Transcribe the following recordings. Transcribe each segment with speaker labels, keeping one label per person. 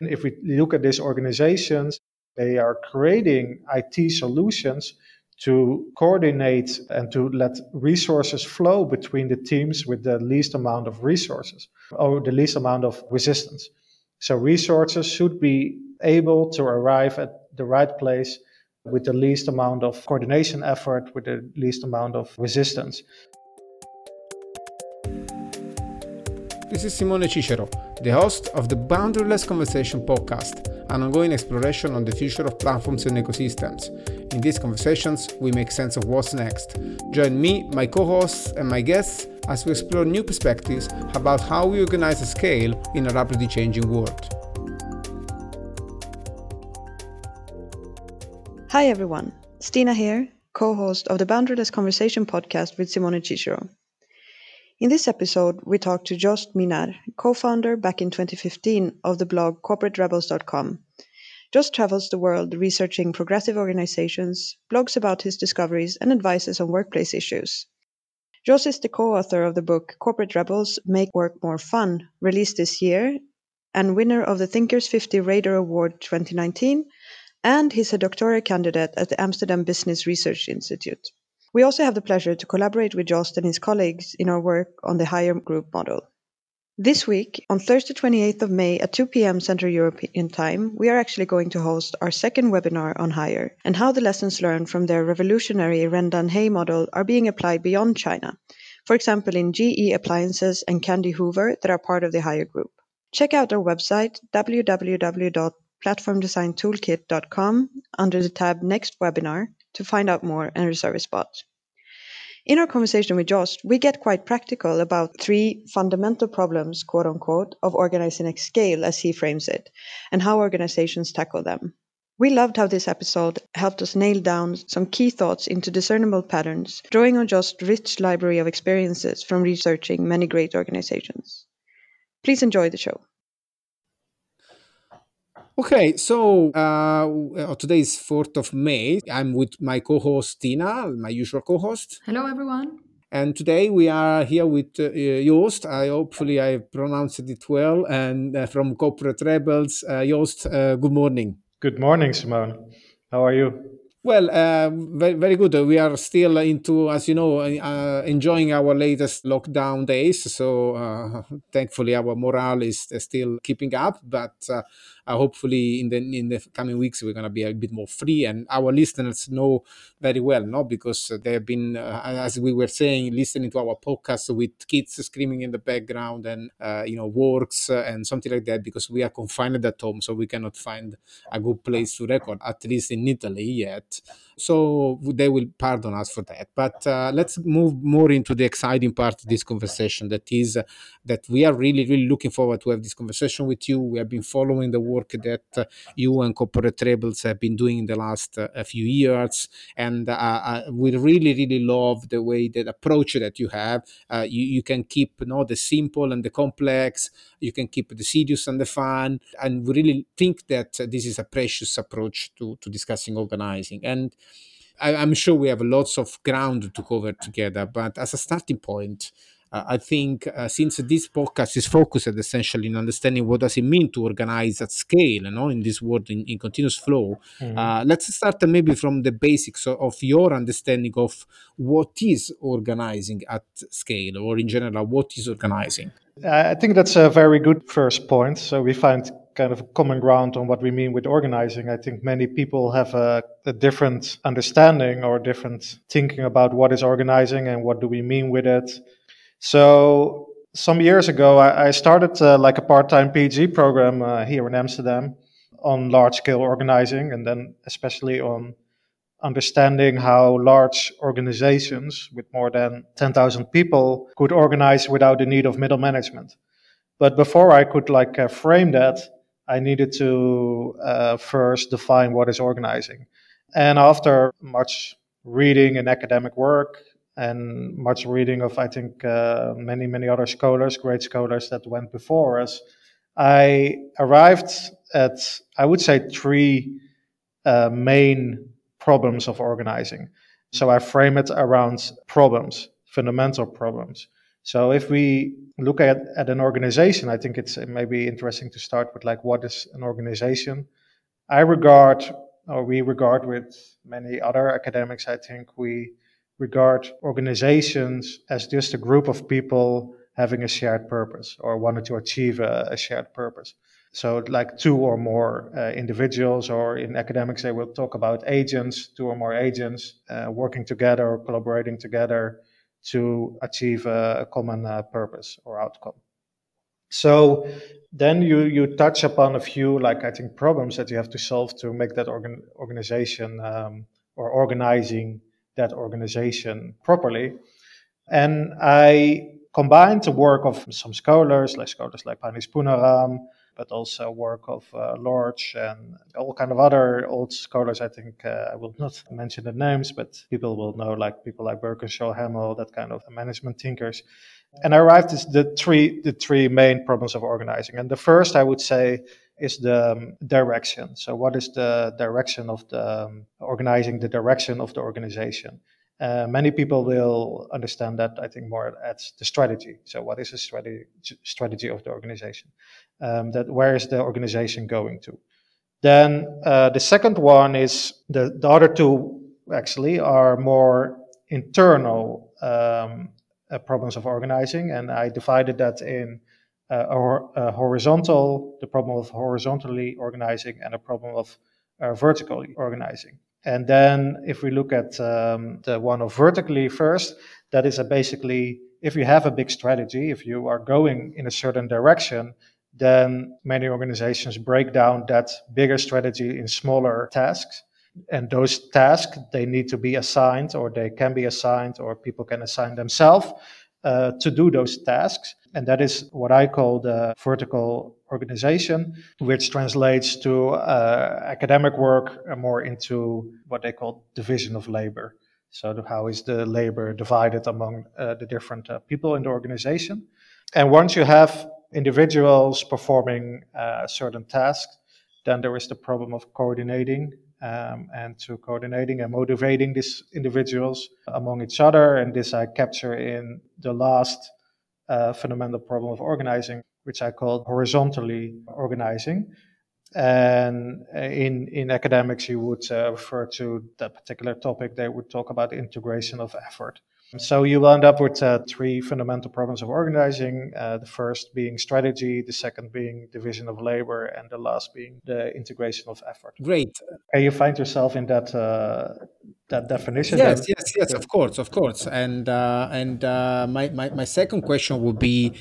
Speaker 1: If we look at these organizations, they are creating IT solutions to coordinate and to let resources flow between the teams with the least amount of resources or the least amount of resistance. So resources should be able to arrive at the right place with the least amount of coordination effort, with the least amount of resistance.
Speaker 2: This is Simone Cicero, the host of the Boundaryless Conversation podcast, an ongoing exploration on the future of platforms and ecosystems. In these conversations, we make sense of what's next. Join me, my co hosts, and my guests as we explore new perspectives about how we organize a scale in a rapidly changing world.
Speaker 3: Hi, everyone. Stina here, co host of the Boundaryless Conversation podcast with Simone Cicero. In this episode, we talk to Joost Minnaar, co founder back in 2015 of the blog corporaterebels.com. Joost travels the world researching progressive organizations, blogs about his discoveries, and advises on workplace issues. Joost is the co author of the book Corporate Rebels Make Work More Fun, released this year, and winner of the Thinkers 50 Radar Award 2019, and he's a doctoral candidate at the Amsterdam Business Research Institute. We also have the pleasure to collaborate with Joost and his colleagues in our work on the Haier group model. This week, on Thursday, 28th of May at 2 p.m. Central European Time, we are actually going to host our second webinar on Haier and how the lessons learned from their revolutionary Rendanheyi model are being applied beyond China, for example in GE Appliances and Candy Hoover that are part of the Haier group. Check out our website www.platformdesigntoolkit.com under the tab Next Webinar to find out more and reserve a spot. In our conversation with Joost, we get quite practical about three fundamental problems, quote unquote, of organizing at scale, as he frames it, and how organizations tackle them. We loved how this episode helped us nail down some key thoughts into discernible patterns, drawing on Joost's rich library of experiences from researching many great organizations. Please enjoy the show.
Speaker 2: Okay, so uh, today is 4th of May. I'm with my co host Tina, my usual co host.
Speaker 4: Hello, everyone.
Speaker 2: And today we are here with uh, Joost. I hopefully I pronounced it well. And uh, from Corporate Rebels, uh, Joost, uh, good morning.
Speaker 1: Good morning, Simone. How are you?
Speaker 2: Well, uh, very, very good. We are still into, as you know, uh, enjoying our latest lockdown days. So uh, thankfully, our morale is still keeping up. But uh, hopefully in the in the coming weeks we're going to be a bit more free and our listeners know very well no? Because they have been uh, as we were saying listening to our podcast with kids screaming in the background and uh, you know works and something like that because we are confined at home so we cannot find a good place to record at least in italy yet so they will pardon us for that. But uh, let's move more into the exciting part of this conversation that is uh, that we are really really looking forward to have this conversation with you. We have been following the work that uh, you and corporate rebels have been doing in the last uh, few years. And uh, we really really love the way that approach that you have. You, you can keep you know, the simple and the complex. You can keep the serious and the fun. And we really think that this is a precious approach to, to discussing organizing. And I, am sure we have lots of ground to cover together but as a starting point uh, I think uh, since this podcast is focused essentially in understanding what does it mean to organize at scale, you know, in this world in, in continuous flow, mm-hmm. uh, let's start maybe from the basics of, of your understanding of what is organizing at scale, or in general, what is organizing.
Speaker 1: I think that's a very good first point. So we find kind of common ground on what we mean with organizing. I think many people have a, a, different understanding or different thinking about what is organizing and what do we mean with it. So some years ago, I, I started uh, like a part-time PhD program uh, here in Amsterdam on large-scale organizing, and then especially on understanding how large organizations with more than 10,000 people could organize without the need of middle management. But before I could like uh, frame that, I needed to uh, first define what is organizing. And after much reading and academic work, and much reading of, I think, uh, many, many other scholars, great scholars that went before us, I arrived at, I would say, three uh, main problems of organizing. So I frame it around problems, fundamental problems. So if we look at, at an organization, I think it's maybe interesting to start with like what is an organization? I regard or we regard with many other academics, I think we regard organizations as just a group of people having a shared purpose or wanted to achieve a, a shared purpose. So, like two or more uh, individuals, or in academics, they will talk about agents, two or more agents uh, working together or collaborating together to achieve a, a common uh, purpose or outcome. So, then you, you touch upon a few, like I think, problems that you have to solve to make that organ, organization um, or organizing that organization properly. And I combined the work of some scholars, like scholars like Phanish Puranam, but also work of uh, Lorsch and all kind of other old scholars. I think uh, I will not mention the names, but people will know, like people like Birkinshaw, Hamel, that kind of management thinkers. And I arrived at the three the three main problems of organizing. And the first, I would say, is the um, direction. So, what is the direction of the um, organizing? The direction of the organization. Uh, many people will understand that, I think, more as the strategy. So, what is the strategy, strategy of the organization? Um, that where is the organization going to? Then uh, the second one is the, the other two actually are more internal um, uh, problems of organizing, and I divided that in uh, a, a, horizontal, the problem of horizontally organizing, and a problem of uh, vertically organizing. And then if we look at um, the one of vertically first, that is basically if you have a big strategy, if you are going in a certain direction, then many organizations break down that bigger strategy in smaller tasks. And those tasks, they need to be assigned or they can be assigned or people can assign themselves uh, to do those tasks. And that is what I call the vertical organization, which translates to uh, academic work more into what they call division of labor. So, how is the labor divided among uh, the different uh, people in the organization? And once you have individuals performing uh, certain tasks, then there is the problem of coordinating um, and to coordinating and motivating these individuals among each other. And this I capture in the last uh, fundamental problem of organizing, which I call horizontally organizing. And in, in academics, you would uh, refer to that particular topic, they would talk about integration of effort. So you will end up with uh, three fundamental problems of organizing. Uh, the first being strategy, the second being division of labor, and the last being the integration of effort.
Speaker 2: Great.
Speaker 1: And you find yourself in that uh, that definition?
Speaker 2: Yes, yes, yes. Of course, of course. And uh, and uh, my, my my second question would be,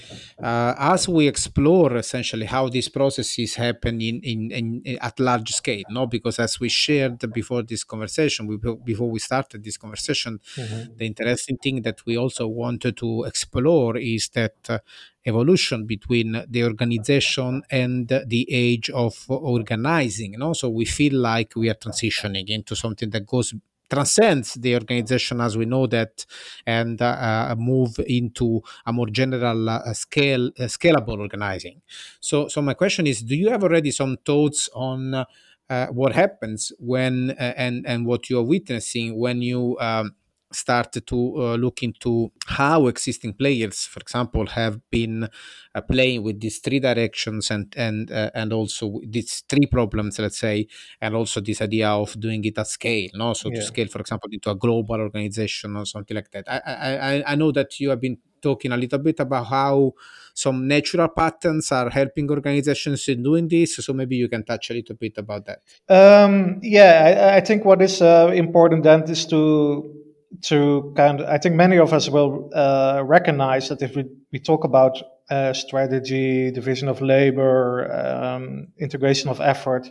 Speaker 2: uh, as we explore essentially how these processes happen in, in, in at large scale, no? Because as we shared before this conversation, we, before we started this conversation, mm-hmm. the interesting thing that we also wanted to explore is that uh, evolution between the organization and the age of organizing. You know? So we feel like we are transitioning into something that goes transcends the organization as we know that and uh, uh, move into a more general uh, scale uh, scalable organizing. So so my question is do you have already some thoughts on uh, what happens when uh, and and what you're witnessing when you um, start to uh, look into how existing players, for example, have been uh, playing with these three directions and and uh, and also these three problems, let's say, and also this idea of doing it at scale, no? So yeah. to scale, for example, into a global organization or something like that. I, I I know that you have been talking a little bit about how some natural patterns are helping organizations in doing this. So maybe you can touch a little bit about that.
Speaker 1: Um, yeah, I, I, think what is uh, important then is to to kind of, I think many of us will uh, recognize that if we, we talk about uh, strategy, division of labor, um, integration of effort,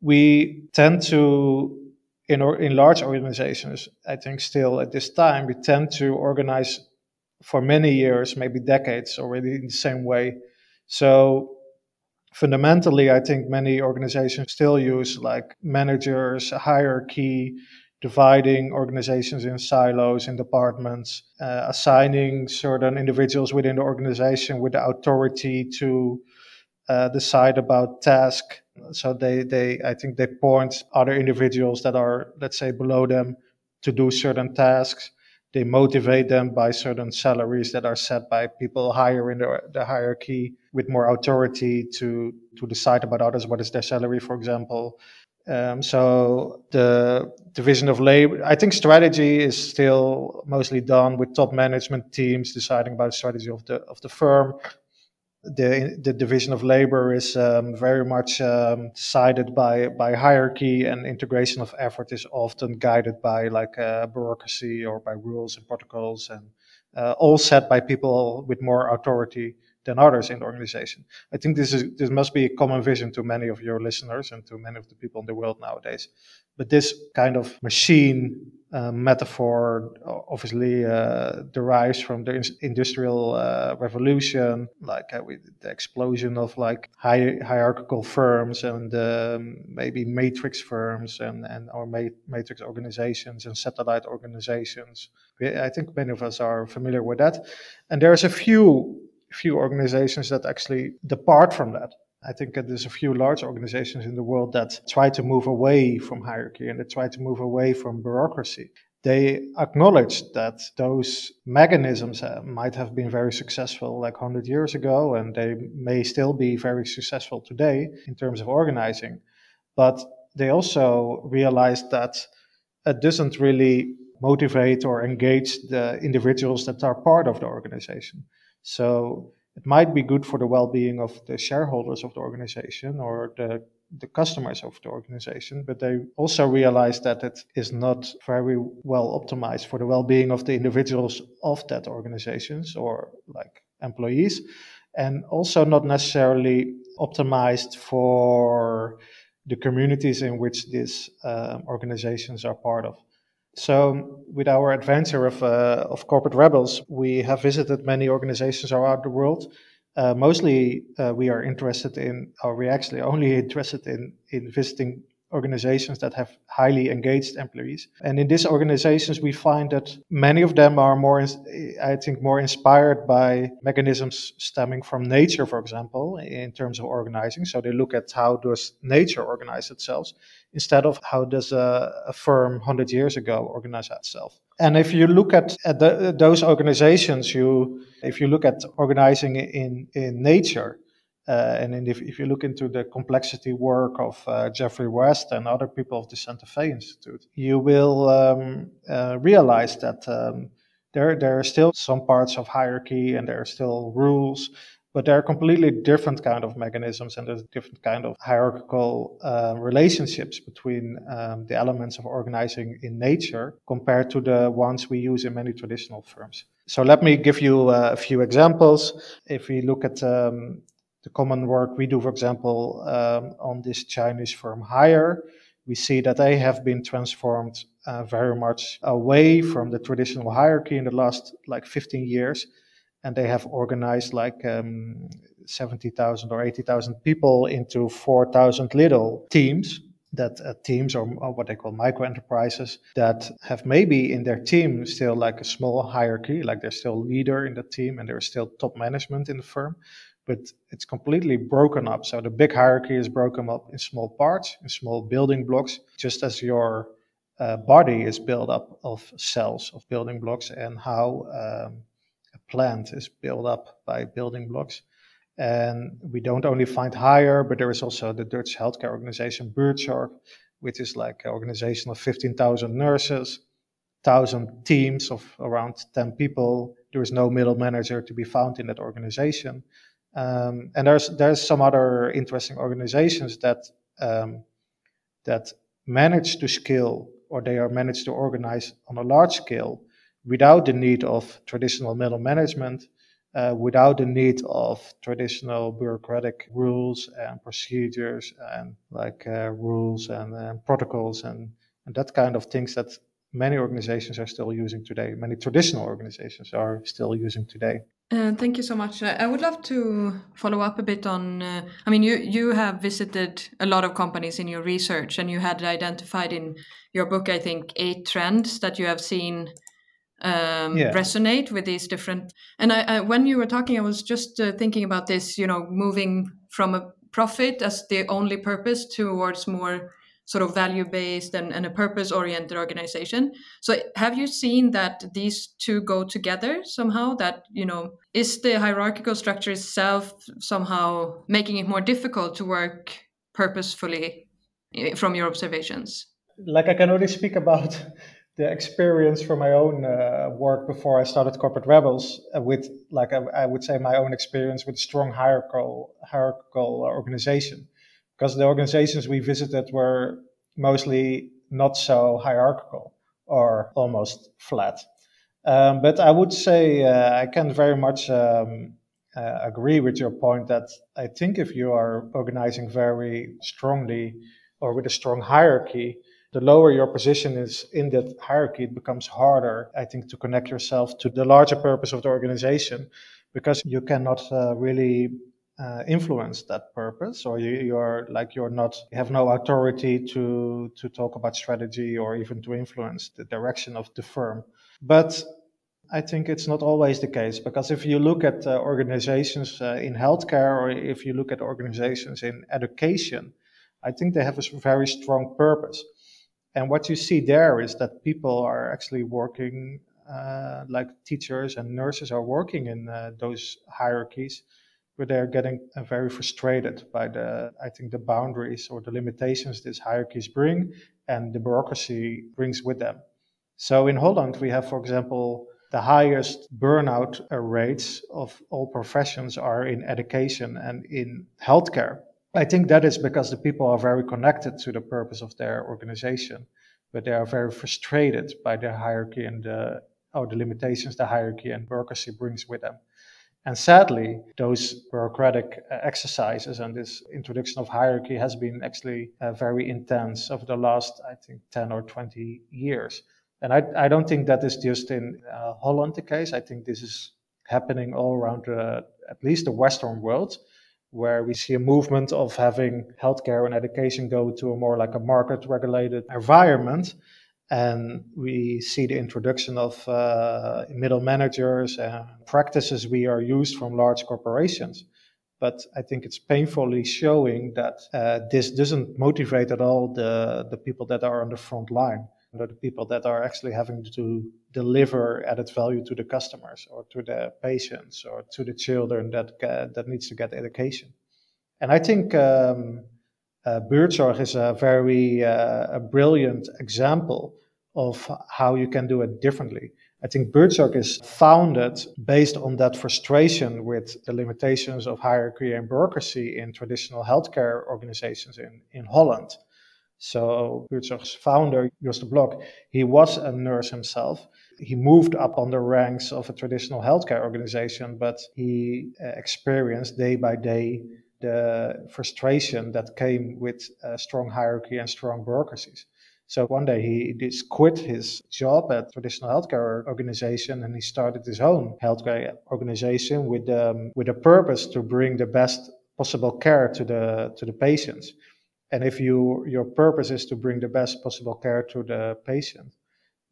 Speaker 1: we tend to, in, or, in large organizations, I think still at this time, we tend to organize for many years, maybe decades already in the same way. So fundamentally, I think many organizations still use like managers, hierarchy, dividing organizations in silos, in departments, uh, assigning certain individuals within the organization with the authority to uh, decide about task. So they, they, I think they point other individuals that are, let's say, below them to do certain tasks. they motivate them by certain salaries that are set by people higher in the, the hierarchy with more authority to to decide about others. What is their salary, for example? Um, so the division of labor, I think strategy is still mostly done with top management teams deciding about the strategy of the of the firm. The the division of labor is um, very much um, decided by by hierarchy, and integration of effort is often guided by like uh, bureaucracy or by rules and protocols, and uh, all set by people with more authority than others in the organization. I think this is this must be a common vision to many of your listeners and to many of the people in the world nowadays. But this kind of machine uh, metaphor obviously uh, derives from the industrial uh, revolution, like uh, the explosion of like high, hierarchical firms and um, maybe matrix firms and, and or ma- matrix organizations and satellite organizations. I think many of us are familiar with that. And there's a few few organizations that actually depart from that. I think that there's a few large organizations in the world that try to move away from hierarchy and they try to move away from bureaucracy. They acknowledge that those mechanisms uh, might have been very successful like 100 years ago, and they may still be very successful today in terms of organizing. But they also realize that it doesn't really motivate or engage the individuals that are part of the organization. So it might be good for the well-being of the shareholders of the organization or the the customers of the organization, but they also realize that it is not very well optimized for the well-being of the individuals of that organizations or like employees, and also not necessarily optimized for the communities in which these uh, organizations are part of. So, with our adventure of, uh, of corporate rebels, we have visited many organizations around the world. Uh, mostly, uh, we are interested in, or we actually only interested in, in visiting organizations that have highly engaged employees. And in these organizations, we find that many of them are more, I think, more inspired by mechanisms stemming from nature, for example, in terms of organizing. So they look at how does nature organize itself instead of how does a, a firm 100 years ago organize itself. And if you look at, at the, those organizations, you if you look at organizing in, in nature, uh, and if, if, you look into the complexity work of uh, Geoffrey West and other people of the Santa Fe Institute, you will um, uh, realize that um, there, there are still some parts of hierarchy and there are still rules, but there are completely different kind of mechanisms and there's different kind of hierarchical uh, relationships between um, the elements of organizing in nature compared to the ones we use in many traditional firms. So let me give you uh, a few examples. If we look at um, the common work we do, for example, um, on this Chinese firm Haier, we see that they have been transformed uh, very much away from the traditional hierarchy in the last like 15 years. And they have organized like um, 70,000 or 80,000 people into 4,000 little teams that uh, teams or, or, what they call micro enterprises that have maybe in their team still like a small hierarchy, like they're still leader in the team and there's still top management in the firm, but it's completely broken up. So the big hierarchy is broken up in small parts, in small building blocks, just as your uh, body is built up of cells, of building blocks, and how um, a plant is built up by building blocks. And we don't only find Haier, but there is also the Dutch healthcare organization Buurtzorg, which is like an organization of 15,000 nurses, 1,000 teams of around 10 people. There is no middle manager to be found in that organization. Um, and there's there's some other interesting organizations that um, that manage to scale or they are managed to organize on a large scale without the need of traditional middle management, uh, without the need of traditional bureaucratic rules and procedures and like uh, rules and uh, protocols and, and that kind of things that many organizations are still using today. Many traditional organizations are still using today.
Speaker 4: Uh, thank you so much. I would love to follow up a bit on. Uh, I mean, you you have visited a lot of companies in your research, and you had identified in your book, I think, eight trends that you have seen um, yeah. resonate with these different. And I, I, when you were talking, I was just uh, thinking about this. You know, moving from a profit as the only purpose towards more sort of value based and, and a purpose oriented organization. So have you seen that these two go together somehow? That, you know, is the hierarchical structure itself somehow making it more difficult to work purposefully eh, from your observations?
Speaker 1: Like I can only speak about the experience from my own uh, work before I started Corporate Rebels uh, with, like I, I, would say, my own experience with strong hierarchical hierarchical organization because the organizations we visited were mostly not so hierarchical or almost flat. Um, but I would say uh, I can very much um, uh, agree with your point that I think if you are organizing very strongly or with a strong hierarchy, the lower your position is in that hierarchy, it becomes harder, I think, to connect yourself to the larger purpose of the organization because you cannot uh, really uh, influence that purpose or you, you're like you're not you have no authority to to talk about strategy or even to influence the direction of the firm but I think it's not always the case because if you look at uh, organizations uh, in healthcare or if you look at organizations in education, I think they have a very strong purpose. And what you see there is that people are actually working, uh, like teachers and nurses are working in uh, those hierarchies where they're getting uh, very frustrated by the, I think, the boundaries or the limitations these hierarchies bring and the bureaucracy brings with them. So in Holland, we have, for example, the highest burnout rates of all professions are in education and in healthcare. I think that is because the people are very connected to the purpose of their organization, but they are very frustrated by the hierarchy and the, or the limitations the hierarchy and bureaucracy brings with them. And sadly, those bureaucratic uh, exercises and this introduction of hierarchy has been actually uh, very intense over the last, I think, 10 or 20 years. And I, I don't think that is just in uh, Holland the case. I think this is happening all around the, at least the Western world, where we see a movement of having healthcare and education go to a more like a market regulated environment and we see the introduction of uh, middle managers and practices we are used from large corporations. But I think it's painfully showing that uh, this doesn't motivate at all the, the people that are on the front line, the people that are actually having to deliver added value to the customers or to the patients or to the children that, uh, that needs to get education. And I think um, uh, is a very uh, a brilliant example of how you can do it differently. I think Buurtzorg is founded based on that frustration with the limitations of hierarchy and bureaucracy in traditional healthcare organizations in, in Holland. So Buurtzorg's founder, Jos de Blok, he was a nurse himself. He moved up on the ranks of a traditional healthcare organization, but he uh, experienced day by day the frustration that came with uh, strong hierarchy and strong bureaucracies. So one day he just quit his job at traditional healthcare organization and he started his own healthcare organization with um, with a purpose to bring the best possible care to the to the patients. And if you your purpose is to bring the best possible care to the patient,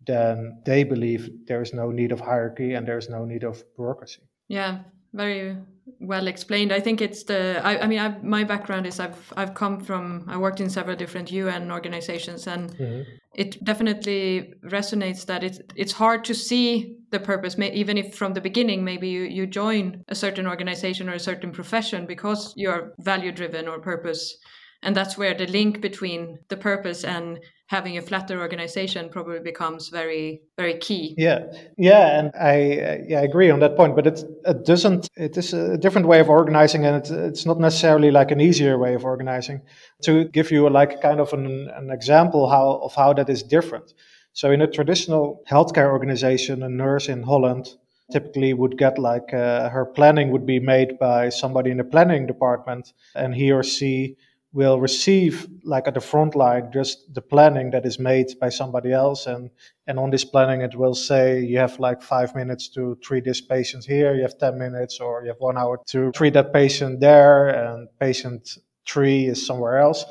Speaker 1: then they believe there is no need of hierarchy and there is no need of bureaucracy.
Speaker 4: Yeah, very well explained. I think it's the. I, I mean, I've, my background is I've I've come from. I worked in several different UN organizations, and mm-hmm. it definitely resonates that it's it's hard to see the purpose, even if from the beginning maybe you you join a certain organization or a certain profession because you're value driven or purpose, and that's where the link between the purpose and having a flatter organization probably becomes very very key.
Speaker 1: Yeah. Yeah and i yeah i agree on that point but it, it doesn't it is a different way of organizing and it's, it's not necessarily like an easier way of organizing. To give you like kind of an, an example how of how that is different. So in a traditional healthcare organization a nurse in holland typically would get like uh, her planning would be made by somebody in the planning department and he or she will receive like at the front line just the planning that is made by somebody else. And and on this planning it will say you have like five minutes to treat this patient here you have 10 minutes or you have one hour to treat that patient there and patient three is somewhere else.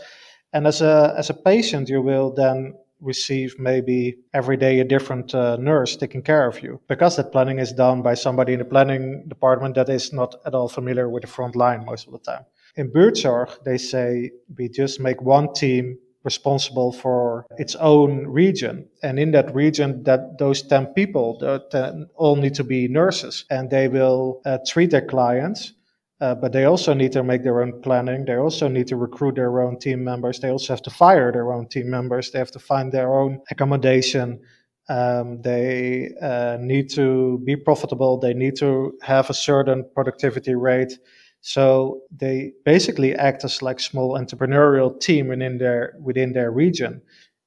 Speaker 1: And as a as a patient you will then receive maybe every day a different uh, nurse taking care of you because that planning is done by somebody in the planning department that is not at all familiar with the front line most of the time in Buurtzorg, they say we just make one team responsible for its own region and in that region that those 10 people 10, all need to be nurses and they will uh, treat their clients uh, but they also need to make their own planning. They also need to recruit their own team members. They also have to fire their own team members. They have to find their own accommodation. Um, they uh, need to be profitable. They need to have a certain productivity rate. So they basically act as like small entrepreneurial team within their within their region.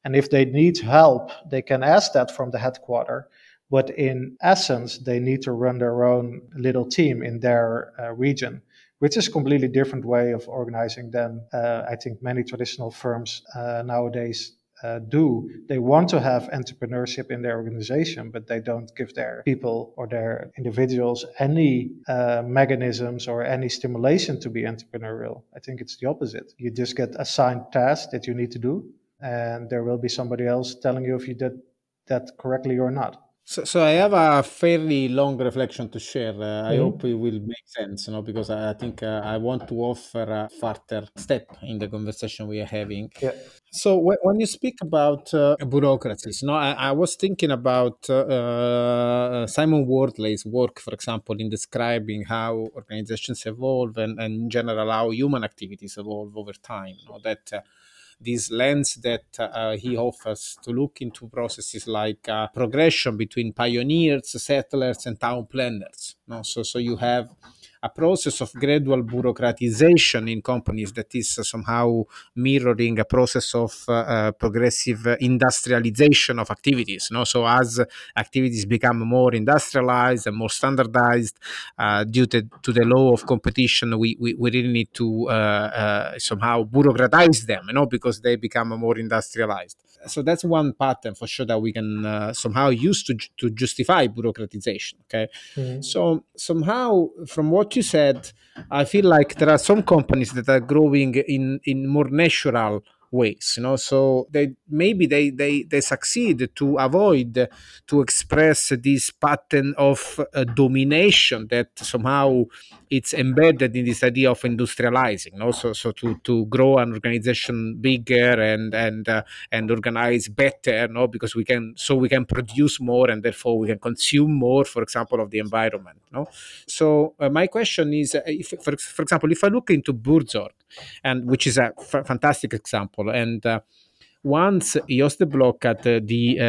Speaker 1: And if they need help, they can ask that from the headquarter. But in essence, they need to run their own little team in their uh, region, which is a completely different way of organizing than uh, I think many traditional firms uh, nowadays uh, do. They want to have entrepreneurship in their organization, but they don't give their people or their individuals any uh, mechanisms or any stimulation to be entrepreneurial. I think it's the opposite. You just get assigned tasks that you need to do, and there will be somebody else telling you if you did that correctly or not.
Speaker 2: So, so I have a fairly long reflection to share. Uh, I mm-hmm. hope it will make sense, you know, because I, think uh, I want to offer a further step in the conversation we are having.
Speaker 1: Yeah.
Speaker 2: So w- when you speak about uh, bureaucracies, you know, I, I was thinking about uh, uh, Simon Wardley's work, for example, in describing how organizations evolve and, and in general how human activities evolve over time. You know, that uh, this lens that uh, he offers to look into processes like uh, progression between pioneers, settlers, and town planners. No? So, so you have a process of gradual bureaucratization in companies that is somehow mirroring a process of uh, uh, progressive industrialization of activities. No? So as activities become more industrialized and more standardized uh, due to, to, the law of competition, we, we, we really need to uh, uh, somehow bureaucratize them, you know, because they become more industrialized. So that's one pattern for sure that we can uh, somehow use to, to justify bureaucratization. Okay, mm-hmm. so somehow from what you said, I feel like there are some companies that are growing in in more natural ways you know so they maybe they they they succeed to avoid to express this pattern of uh, domination that somehow it's embedded in this idea of industrializing you know? so so to to grow an organization bigger and and uh, and organize better you know? because we can so we can produce more and therefore we can consume more for example of the environment you know? so uh, my question is uh, if for, for example if i look into buurtzorg and which is a f- fantastic example. And uh, once Joost de Blok at uh, the uh,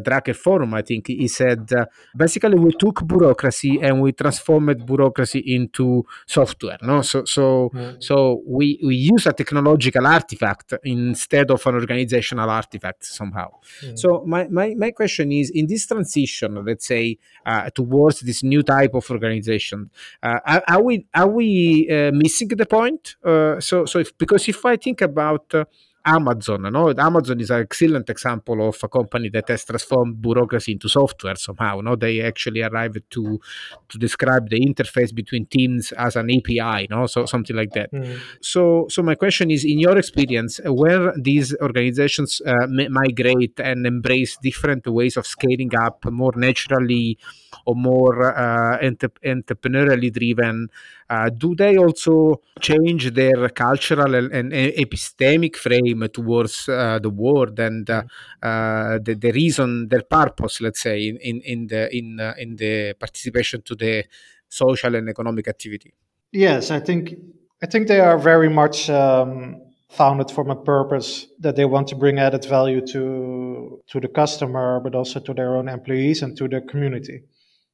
Speaker 2: Drucker Forum, I think he said, uh, basically we took bureaucracy and we transformed bureaucracy into software. No, so so mm. so we we use a technological artifact instead of an organizational artifact somehow. Mm. So my, my my question is, in this transition, let's say uh, towards this new type of organization, uh, are, are, we are we uh, missing the point? so so if, because if I think about Amazon. No? Amazon is an excellent example of a company that has transformed bureaucracy into software somehow. No? They actually arrived to to describe the interface between teams as an API, no? so something like that. Mm. So, so my question is, in your experience, where these organizations uh, migrate and embrace different ways of scaling up more naturally or more uh, entrepreneurially driven, uh, do they also change their cultural and, and epistemic frame towards uh, the world and uh, mm. the, the reason, their purpose, let's say, in, in, in the in in the participation to the social and economic activity?
Speaker 1: Yes, I think I think they are very much um, founded from a purpose that they want to bring added value to to the customer, but also to their own employees and to the community.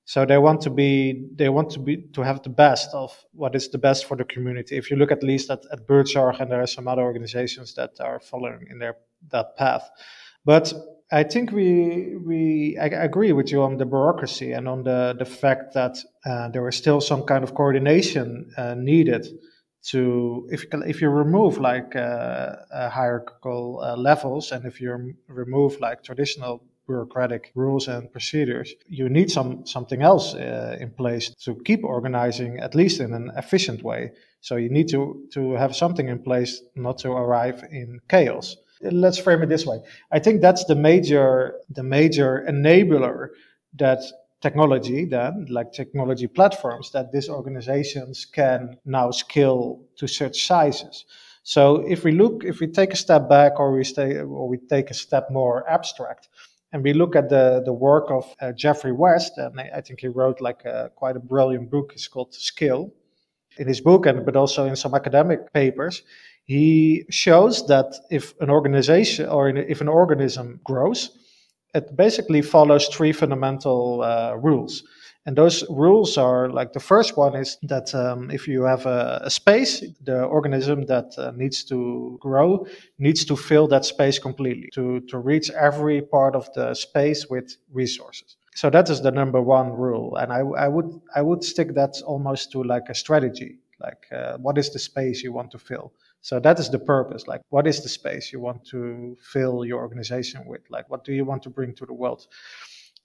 Speaker 1: So they want to be they want to be to have the best of what is the best for the community. If you look at least at, at Buurtzorg and there are some other organizations that are following in their that path. But I think we we I agree with you on the bureaucracy and on the the fact that uh, there is still some kind of coordination uh, needed to if you, if you remove like uh, uh hierarchical uh, levels and if you remove like traditional bureaucratic rules and procedures. You need some something else uh, in place to keep organizing at least in an efficient way. So you need to to have something in place not to arrive in chaos. Let's frame it this way. I think that's the major the major enabler that technology then like technology platforms that these organizations can now scale to such sizes So if we look, if we take a step back, or we stay, or we take a step more abstract, and we look at the the work of uh, Geoffrey West, and I, I, think he wrote like a, quite a brilliant book. It's called Scale. In his book, and but also in some academic papers, he shows that if an organization or if an organism grows, it basically follows three fundamental uh, rules. And those rules are like the first one is that um, if you have a, a, space, the organism that uh, needs to grow needs to fill that space completely to, to reach every part of the space with resources. So that is the number one rule. And I, I would I would stick that almost to like a strategy. Like uh, what is the space you want to fill? So that is the purpose. Like, what is the space you want to fill your organization with? Like, what do you want to bring to the world?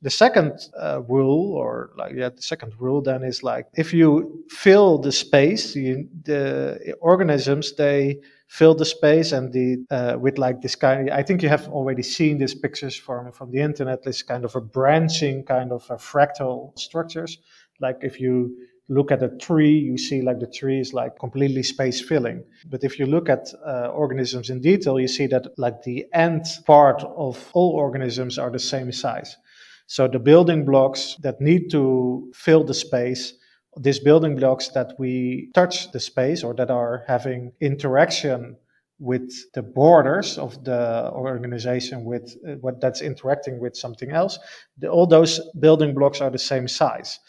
Speaker 1: The second uh, rule, or like yeah, the second rule, then is like if you fill the space, you, the organisms they fill the space and the uh, with like this kind. I think you have already seen these pictures from from the internet. This kind of a branching, kind of a fractal structures. Like if you look at a tree, you see like the tree is like completely space filling. But if you look at uh, organisms in detail, you see that like the end part of all organisms are the same size. So the building blocks that need to fill the space, these building blocks that we touch the space or that are having interaction with the borders of the organization with uh, what that's interacting with something else the, all those building blocks are the same size.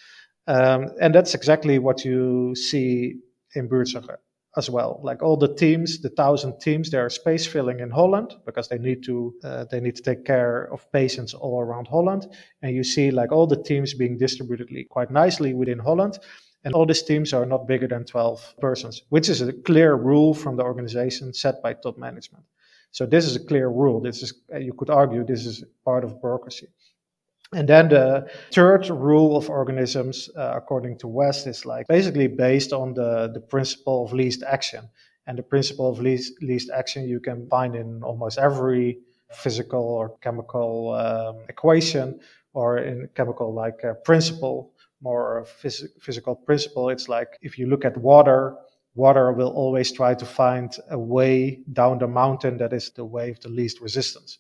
Speaker 1: Um, and that's exactly what you see in Buurtzorg as well. Like all the teams, the thousand teams, they are space filling in Holland because they need to uh, they need to take care of patients all around Holland. And you see like all the teams being distributed quite nicely within Holland. And all these teams are not bigger than 12 persons, which is a clear rule from the organization set by top management. So this is a clear rule. This is you could argue this is part of bureaucracy. And then the third rule of organisms, uh, according to West, is like basically based on the, the principle of least action. And the principle of least, least action you can find in almost every physical or chemical um, equation or in chemical like uh, principle, more phys- physical principle. It's like if you look at water, water will always try to find a way down the mountain that is the way of the least resistance.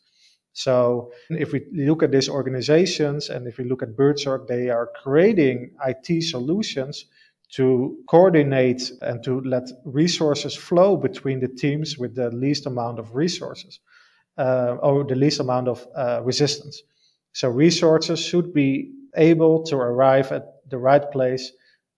Speaker 1: So if we look at these organizations and if we look at Buurtzorg, they are creating IT solutions to coordinate and to let resources flow between the teams with the least amount of resources uh, or the least amount of uh, resistance. So resources should be able to arrive at the right place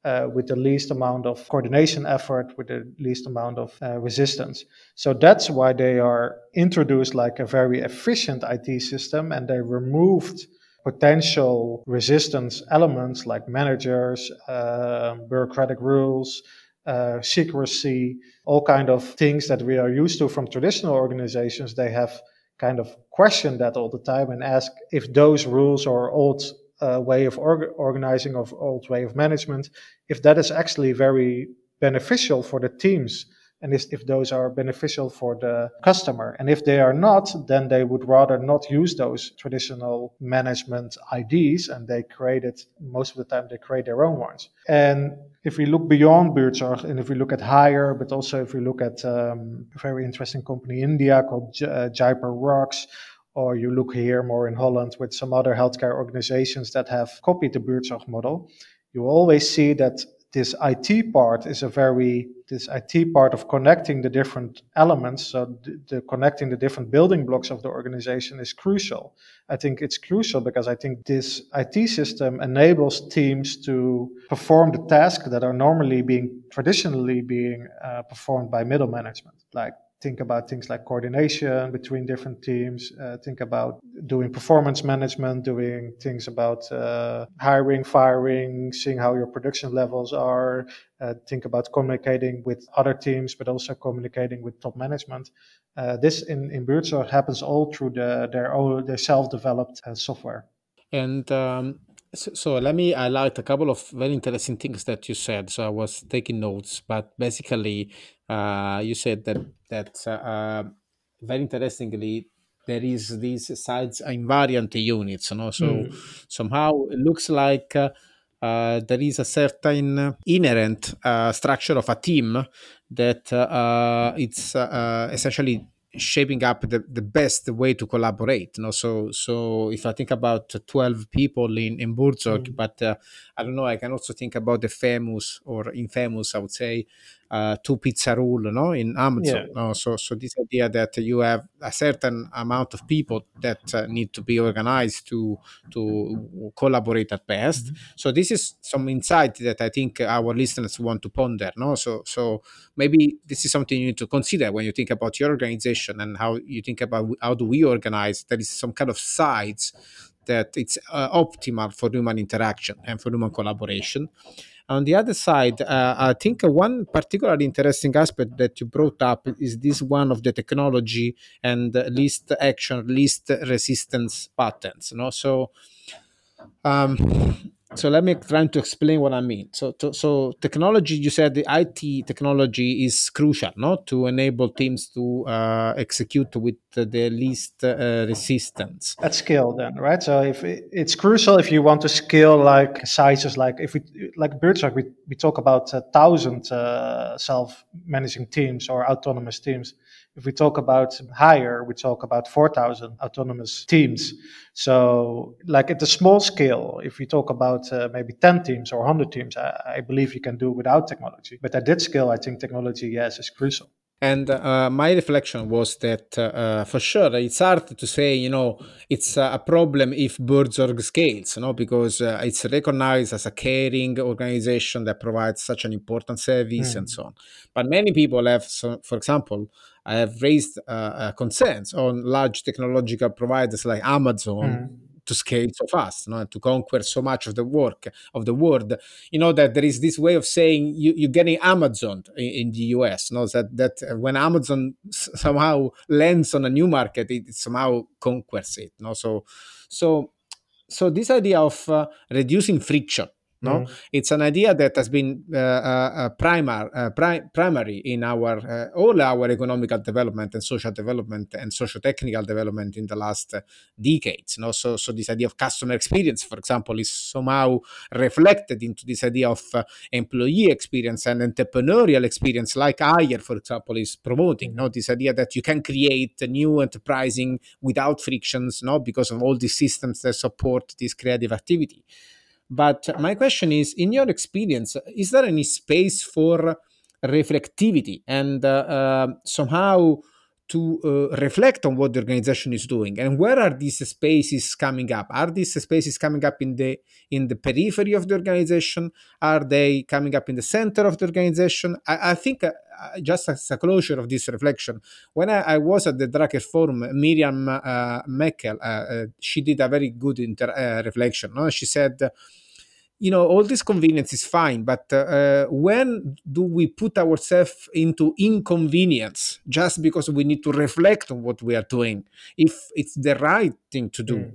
Speaker 1: uh, with the least amount of coordination effort, with the least amount of uh, resistance. So that's why they are introduced like a very efficient IT system and they removed potential resistance elements like managers, uh, bureaucratic rules, uh, secrecy, all kind of things that we are used to from traditional organizations. They have kind of questioned that all the time and ask if those rules or old uh, way of org- organizing, of old way of management, if that is actually very beneficial for the teams and if, those are beneficial for the customer. And if they are not, then they would rather not use those traditional management IDs and they create it, most of the time, they create their own ones. And if we look beyond Buurtzorg and if we look at Haier, but also if we look at um, a very interesting company in India called J- uh, Rocks, or you look here more in Holland with some other healthcare organizations that have copied the Buurtzorg model, you always see that this IT part is a very this IT part of connecting the different elements, so the, the, connecting the different building blocks of the organization is crucial. I think it's crucial because I think this IT system enables teams to perform the tasks that are normally being traditionally being uh, performed by middle management, like think about things like coordination between different teams, uh, think about doing performance management, doing things about uh, hiring, firing, seeing how your production levels are, uh, think about communicating with other teams, but also communicating with top management. Uh, this in, in Buurtzorg happens all through the, their own their self-developed uh, software.
Speaker 2: And um, so, so, let me highlight a couple of very interesting things that you said. So I was taking notes, but basically, uh, you said that that uh, uh, very interestingly there is these size invariant units. You know? So mm. somehow it looks like uh, uh, there is a certain inherent uh, structure of a team that uh, it's uh, essentially shaping up the, the best way to collaborate. You know? So so if I think about 12 people in, in Buurtzorg, mm. but uh, I don't know, I can also think about the famous or infamous, I would say, uh, two pizza rule no in amazon yeah. no? so so this idea that you have a certain amount of people that uh, need to be organized to to collaborate at best mm-hmm. so this is some insight that i think our listeners want to ponder no so so maybe this is something you need to consider when you think about your organization and how you think about how do we organize there is some kind of sides that it's uh, optimal for human interaction and for human collaboration on the other side, uh, I think one particularly interesting aspect that you brought up is this one of the technology and least action, least resistance patterns. You know? So um, so let me try to explain what I mean. So, to, so technology, you said the IT technology is crucial, no, to enable teams to uh, execute with the least uh, resistance
Speaker 1: at scale. Then, right? So, if it, it's crucial if you want to scale like sizes, like if we like Buurtzorg, we we talk about a thousand uh, self-managing teams or autonomous teams. If we talk about Haier, we talk about 4,000 autonomous teams. So, like at the small scale, if we talk about uh, maybe 10 teams or 100 teams, I, I, believe you can do without technology. But at that scale, I think technology, yes, is crucial.
Speaker 2: And uh, my reflection was that uh, uh for sure it's hard to say, you know, it's a problem if Buurtzorg scales, you know, because uh, it's recognized as a caring organization that provides such an important service mm. and so on. But many people have, so, for example, I have raised uh, uh, concerns on large technological providers like Amazon. Mm. To scale so fast, know, to conquer so much of the work of the world, you know that there is this way of saying you, you're getting Amazon in, in the US. Know that that when Amazon somehow lands on a new market, it, it somehow conquers it. Know? So, so, so this idea of uh, reducing friction no? Mm. it's an idea that has been uh, uh, uh primar, uh, pri- primary in our uh, all our economical development and social development and social technical development in the last uh, decades no? So so this idea of customer experience for example is somehow reflected into this idea of employee experience and entrepreneurial experience like Haier for example is promoting no? This idea that you can create a new enterprising without frictions no? Because of all these systems that support this creative activity but my question is in your experience, is there any space for reflectivity and uh, uh, somehow to uh, reflect on what the organization is doing? And where are these spaces coming up? Are these spaces coming up in the in the periphery of the organization? Are they coming up in the center of the organization? I, I think uh, just as a closure of this reflection when i, I was at the drucker forum miriam uh, meckel uh, she did a very good inter- reflection no? she said you know all this convenience is fine but uh, when do we put ourselves into inconvenience just because we need to reflect on what we are doing? If it's the right thing to do mm.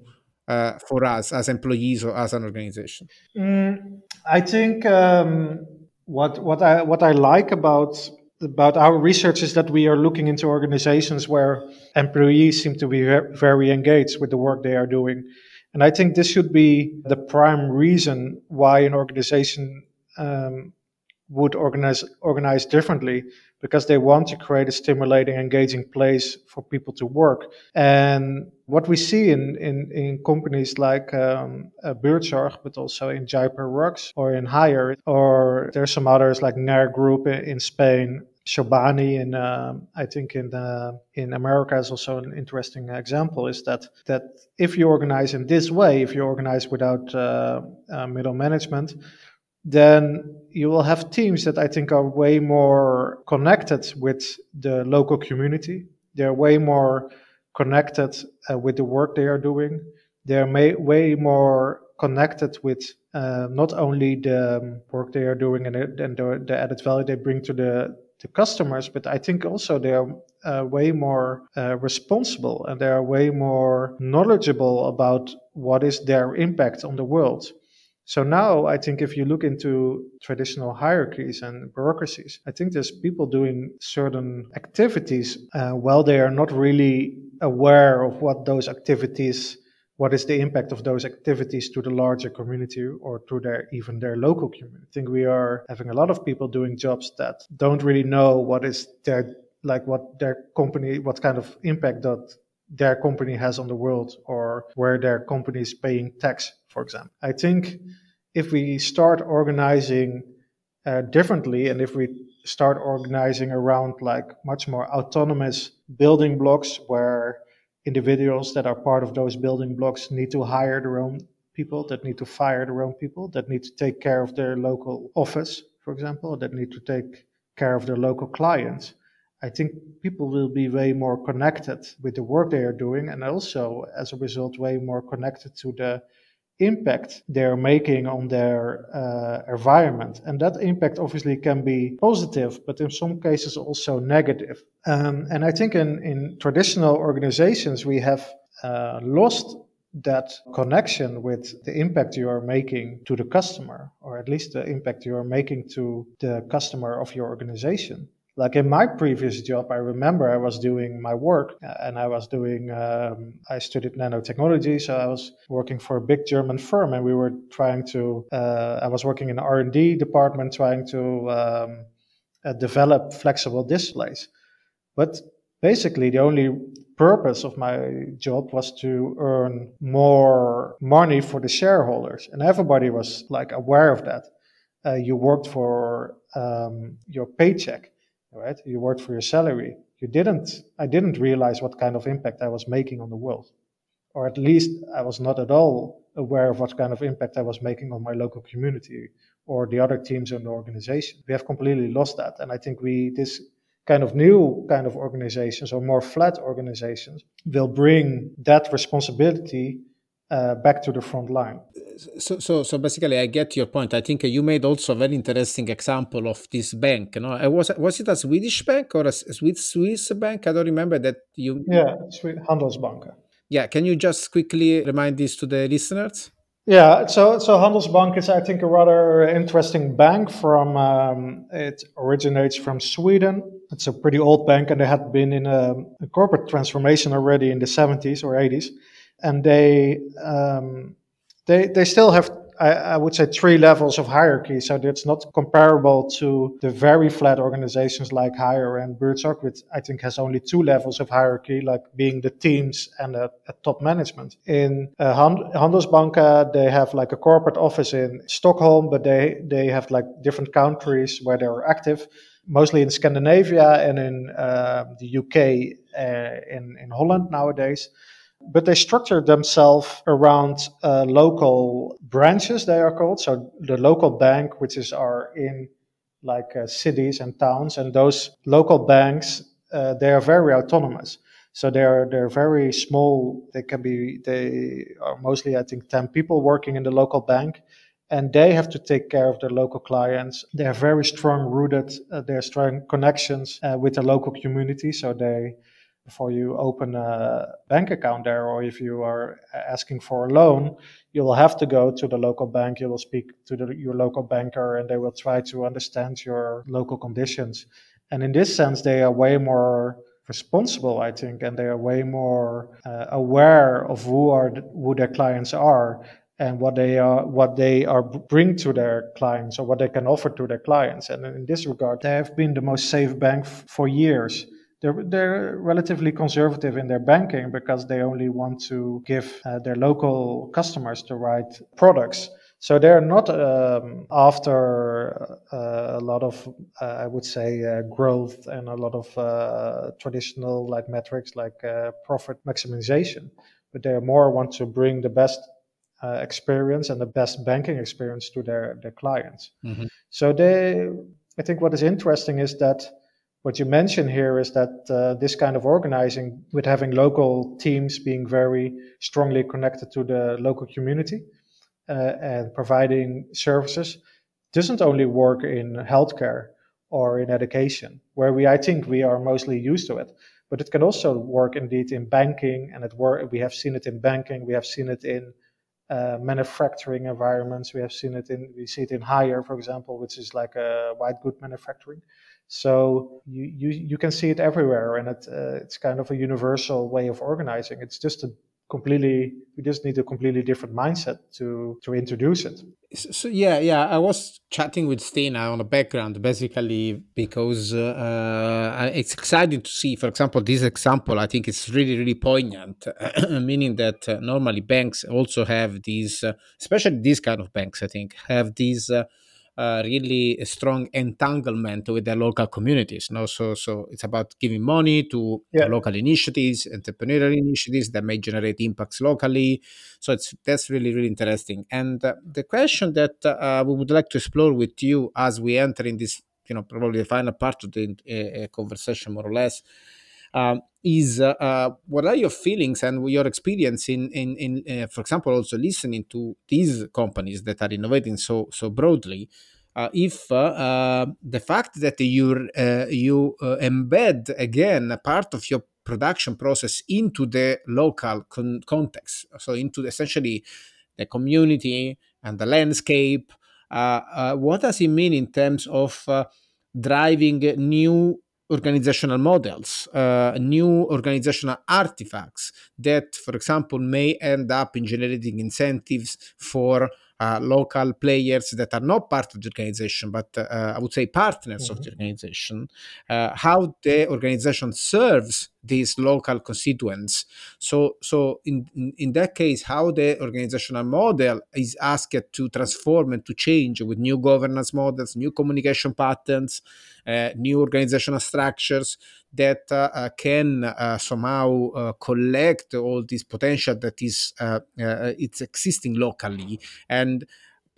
Speaker 2: uh, for us as employees or as an organization.
Speaker 1: Mm, i think um, what what i what i like about about our research is that we are looking into organizations where employees seem to be very engaged with the work they are doing and I think this should be the prime reason why an organization um, would organize organize differently because they want to create a stimulating, engaging place for people to work. And what we see in in, in companies like um, uh, but also in Jaipur Rugs or in Haier, or there's some others like NER Group in Spain Chobani in uh, I think in uh, in America is also an interesting example. Is that that if you organize in this way, if you organize without uh, uh, middle management, then you will have teams that I think are way more connected with the local community. They're way more connected uh, with the work they are doing. They're may, way more connected with uh, not only the work they are doing and, and the, the added value they bring to the to customers, but I think also they are uh, way more uh, responsible and they are way more knowledgeable about what is their impact on the world. So now I think if you look into traditional hierarchies and bureaucracies, I think there's people doing certain activities uh, while they are not really aware of what those activities what is the impact of those activities to the larger community or to their even their local community. I think we are having a lot of people doing jobs that don't really know what is their like what their company what kind of impact that their company has on the world or where their company is paying tax, for example. I think if we start organizing uh, differently and if we start organizing around like much more autonomous building blocks where individuals that are part of those building blocks need to hire their own people, that need to fire their own people, that need to take care of their local office, for example, that need to take care of their local clients. I think people will be way more connected with the work they are doing, and also, as a result, way more connected to the impact they're making on their uh, environment. And that impact obviously can be positive, but in some cases also negative. Um, and I think in, in traditional organizations, we have uh, lost that connection with the impact you are making to the customer, or at least the impact you are making to the customer of your organization like in my previous job, I remember I was doing my work uh, and I was doing, um, I studied nanotechnology. So I was working for a big German firm and we were trying to, uh, I was working in the R&D department trying to um, uh, develop flexible displays. But basically the only purpose of my job was to earn more money for the shareholders. And everybody was like aware of that. Uh, you worked for um, your paycheck right? You worked for your salary. You didn't, I didn't realize what kind of impact I was making on the world. Or at least I was not at all aware of what kind of impact I was making on my local community or the other teams in the organization. We have completely lost that. And I think we, this kind of new kind of organizations or more flat organizations will bring that responsibility uh, back to the front line.
Speaker 2: So, so, so basically, I get your point. I think you made also a very interesting example of this bank. No, I was was it a Swedish bank or a Swiss Swiss bank? I don't remember that you.
Speaker 1: Yeah, Handelsbanken.
Speaker 2: Yeah, can you just quickly remind this to the listeners?
Speaker 1: Yeah, so so Handelsbank is, I think, a rather interesting bank. From um, it originates from Sweden. It's a pretty old bank, and they had been in a, a corporate transformation already in the 70s or 80s and they um, they they still have I, I, would say three levels of hierarchy. So it's not comparable to the very flat organizations like Haier and Buurtzorg, which I think has only two levels of hierarchy, like being the teams and a, a top management. In uh, Handelsbanken, they have like a corporate office in Stockholm, but they they have like different countries where they're active. Mostly in Scandinavia and in uh, the UK, uh, in in Holland nowadays but they structure themselves around uh, local branches they are called so the local bank which is are in like uh, cities and towns and those local banks uh, they are very autonomous so they're they're very small they can be they are mostly i think 10 people working in the local bank and they have to take care of their local clients. They are very strong rooted, uh, they're strong connections uh, with the local community. So they before you open a bank account there, or if you are asking for a loan, you will have to go to the local bank. You will speak to the, your local banker, and they will try to understand your local conditions. And in this sense, they are way more responsible, I think, and they are way more uh, aware of who are who their clients are and what they are what they are bring to their clients or what they can offer to their clients. And in this regard, they have been the most safe bank f- for years they're, they're relatively conservative in their banking because they only want to give uh, their local customers the right products. So they're not um, after uh, a lot of, uh, I would say, uh, growth and a lot of uh, traditional like metrics like uh, profit maximization, but they are more want to bring the best experience and the best banking experience to their their clients. Mm-hmm. So they, I think, what is interesting is that what you mention here is that uh, this kind of organizing, with having local teams being very strongly connected to the local community uh, and providing services, doesn't only work in healthcare or in education, where we I think we are mostly used to it, but it can also work indeed in banking, and it. We have seen it in banking. We have seen it in uh, manufacturing environments. We have seen it in we see it in Haier, for example, which is like a white good manufacturing. So you, you, you can see it everywhere, and it, uh, it's kind of a universal way of organizing. It's just a completely we just need a completely different mindset to to introduce it
Speaker 2: so yeah yeah i was chatting with stina on the background basically because uh, it's exciting to see for example this example i think it's really really poignant meaning that uh, normally banks also have these uh, especially these kind of banks i think have these uh, uh, really strong entanglement with their local communities. No, so so it's about giving money to yeah. local initiatives, entrepreneurial initiatives that may generate impacts locally. So it's that's really really interesting. And uh, the question that uh, we would like to explore with you as we enter in this, you know, probably the final part of the uh, conversation, more or less. Um, is uh, uh, what are your feelings and your experience in in, in uh, for example also listening to these companies that are innovating so so broadly? Uh, if uh, the fact that you you embed again a part of your production process into the local con- context so into essentially the community and the landscape what does it mean in terms of driving new organizational models, uh, new organizational artifacts that, for example, may end up in generating incentives for local players that are not part of the organization, but uh, I would say partners mm-hmm. of the organization, uh, how the organization serves these local constituents. So, so in, in, in that case, how the organizational model is asked to transform and to change with new governance models, new communication patterns, uh, new organizational structures that uh, uh, can uh, somehow uh, collect all this potential that is uh, it's existing locally and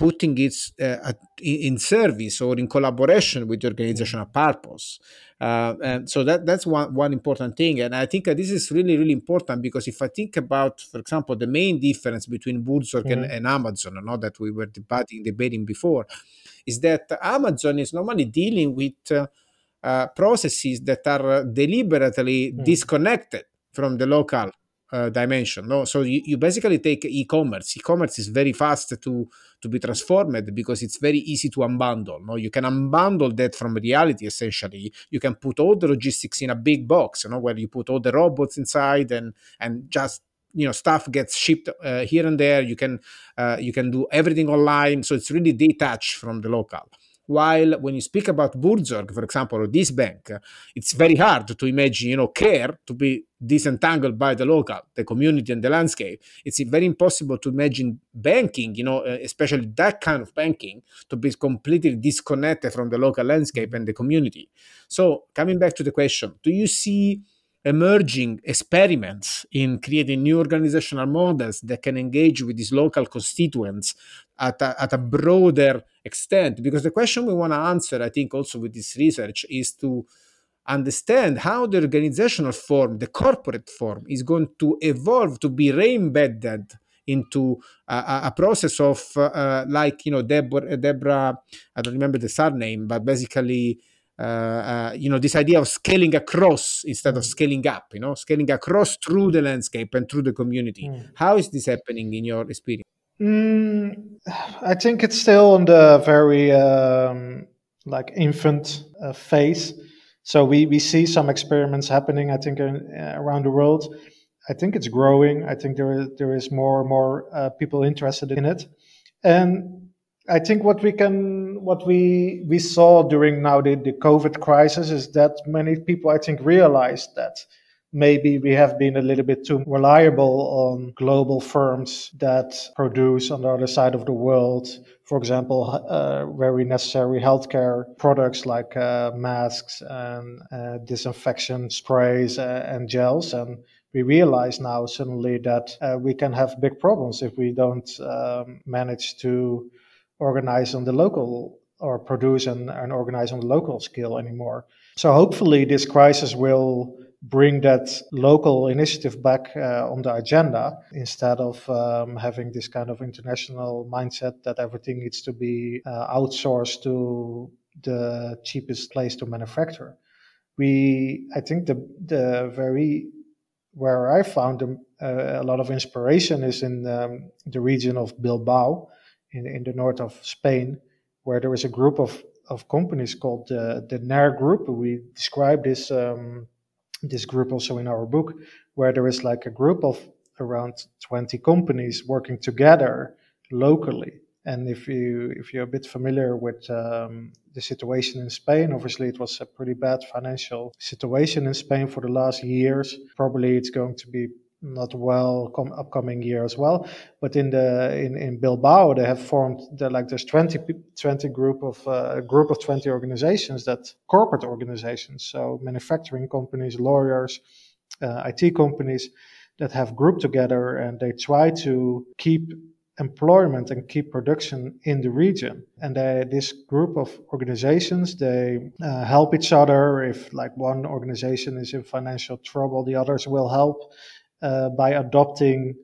Speaker 2: putting it uh, in service or in collaboration with the organizational purpose. Uh, and so that that's one, one important thing. And I think this is really, really important because if I think about, for example, the main difference between Buurtzorg mm-hmm. and, and, Amazon, I know that we were debating, debating before, is that Amazon is normally dealing with uh, uh processes that are deliberately mm-hmm. disconnected from the local uh, dimension. No, so you, you basically take e-commerce. E-commerce is very fast to to be transformed because it's very easy to unbundle. No, you can unbundle that from reality. Essentially, you can put all the logistics in a big box. You know, where you put all the robots inside and and just you know stuff gets shipped uh, here and there. You can uh, you can do everything online. So it's really detached from the local. While when you speak about Buurtzorg, for example, or this bank, it's very hard to imagine, you know, care to be disentangled by the local, the community, and the landscape. It's very impossible to imagine banking, you know, uh, especially that kind of banking, to be completely disconnected from the local landscape and the community. So, coming back to the question, do you see emerging experiments in creating new organizational models that can engage with these local constituents at a, at a broader extent. Because the question we want to answer i think also with this research is to understand how the organizational form the corporate form is going to evolve to be re-embedded into a, a process of uh, like you know deborah, deborah i don't remember the surname but basically uh, uh, you know this idea of scaling across instead of mm. scaling up you know scaling across through the landscape and through the community. Mm. how is this happening in your experience?
Speaker 1: Mm, i think it's still in the very um, like infant uh, phase. So we, we see some experiments happening i think in, uh, around the world. I think it's growing. I think there is, there is more and more uh, people interested in it. And I think what we can, what we we saw during now the, the COVID crisis is that many people, I think, realized that maybe we have been a little bit too reliable on global firms that produce on the other side of the world, for example, uh, very necessary healthcare products like uh, masks and uh, disinfection sprays uh, and gels. And we realize now suddenly that uh, we can have big problems if we don't um, manage to organize on the local or produce and, and organize on the local scale anymore. So hopefully this crisis will bring that local initiative back uh, on the agenda instead of um, having this kind of international mindset that everything needs to be uh, outsourced to the cheapest place to manufacture. We, I think the the very where I found uh, a lot of inspiration is in um, the region of Bilbao, in, in the north of Spain, where there is a group of, of companies called the, the NER Group. We describe this um, this group also in our book, where there is like a group of around 20 companies working together locally. And if you if you're a bit familiar with um, the situation in Spain, obviously it was a pretty bad financial situation in Spain for the last years. Probably it's going to be not well come upcoming year as well. But in the in, in Bilbao, they have formed the, like there's 20, 20 group of uh, a group of 20 organizations that corporate organizations, so manufacturing companies, lawyers, uh, IT companies that have grouped together and they try to keep employment and keep production in the region. And they, this group of organizations, they uh, help each other. If like one organization is in financial trouble, the others will help by adopting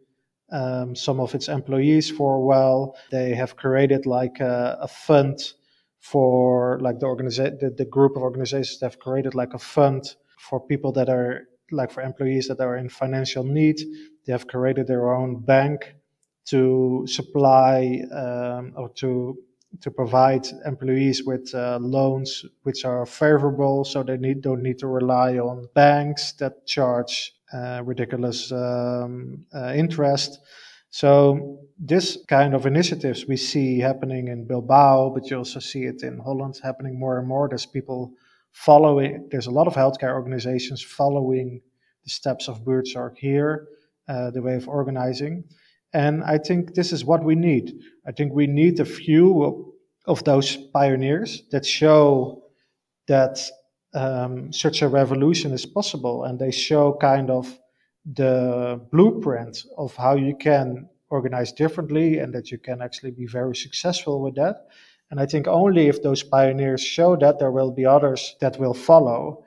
Speaker 1: um, some of its employees for a while. They have created like a, a fund for like the organiza- the, the group of organizations that have created like a fund for people that are like for employees that are in financial need. They have created their own bank to supply um, or to to provide employees with uh, loans which are favorable, so they need don't need to rely on banks that charge uh, ridiculous um, uh, interest. So this kind of initiatives we see happening in Bilbao, but you also see it in Holland happening more and more. There's people following. There's a lot of healthcare organizations following the steps of Buurtzorg here, uh, the way of organizing. And I think this is what we need. I think we need a few of those pioneers that show that um, such a revolution is possible, and they show kind of the blueprint of how you can organize differently and that you can actually be very successful with that. And I think only if those pioneers show that, there will be others that will follow.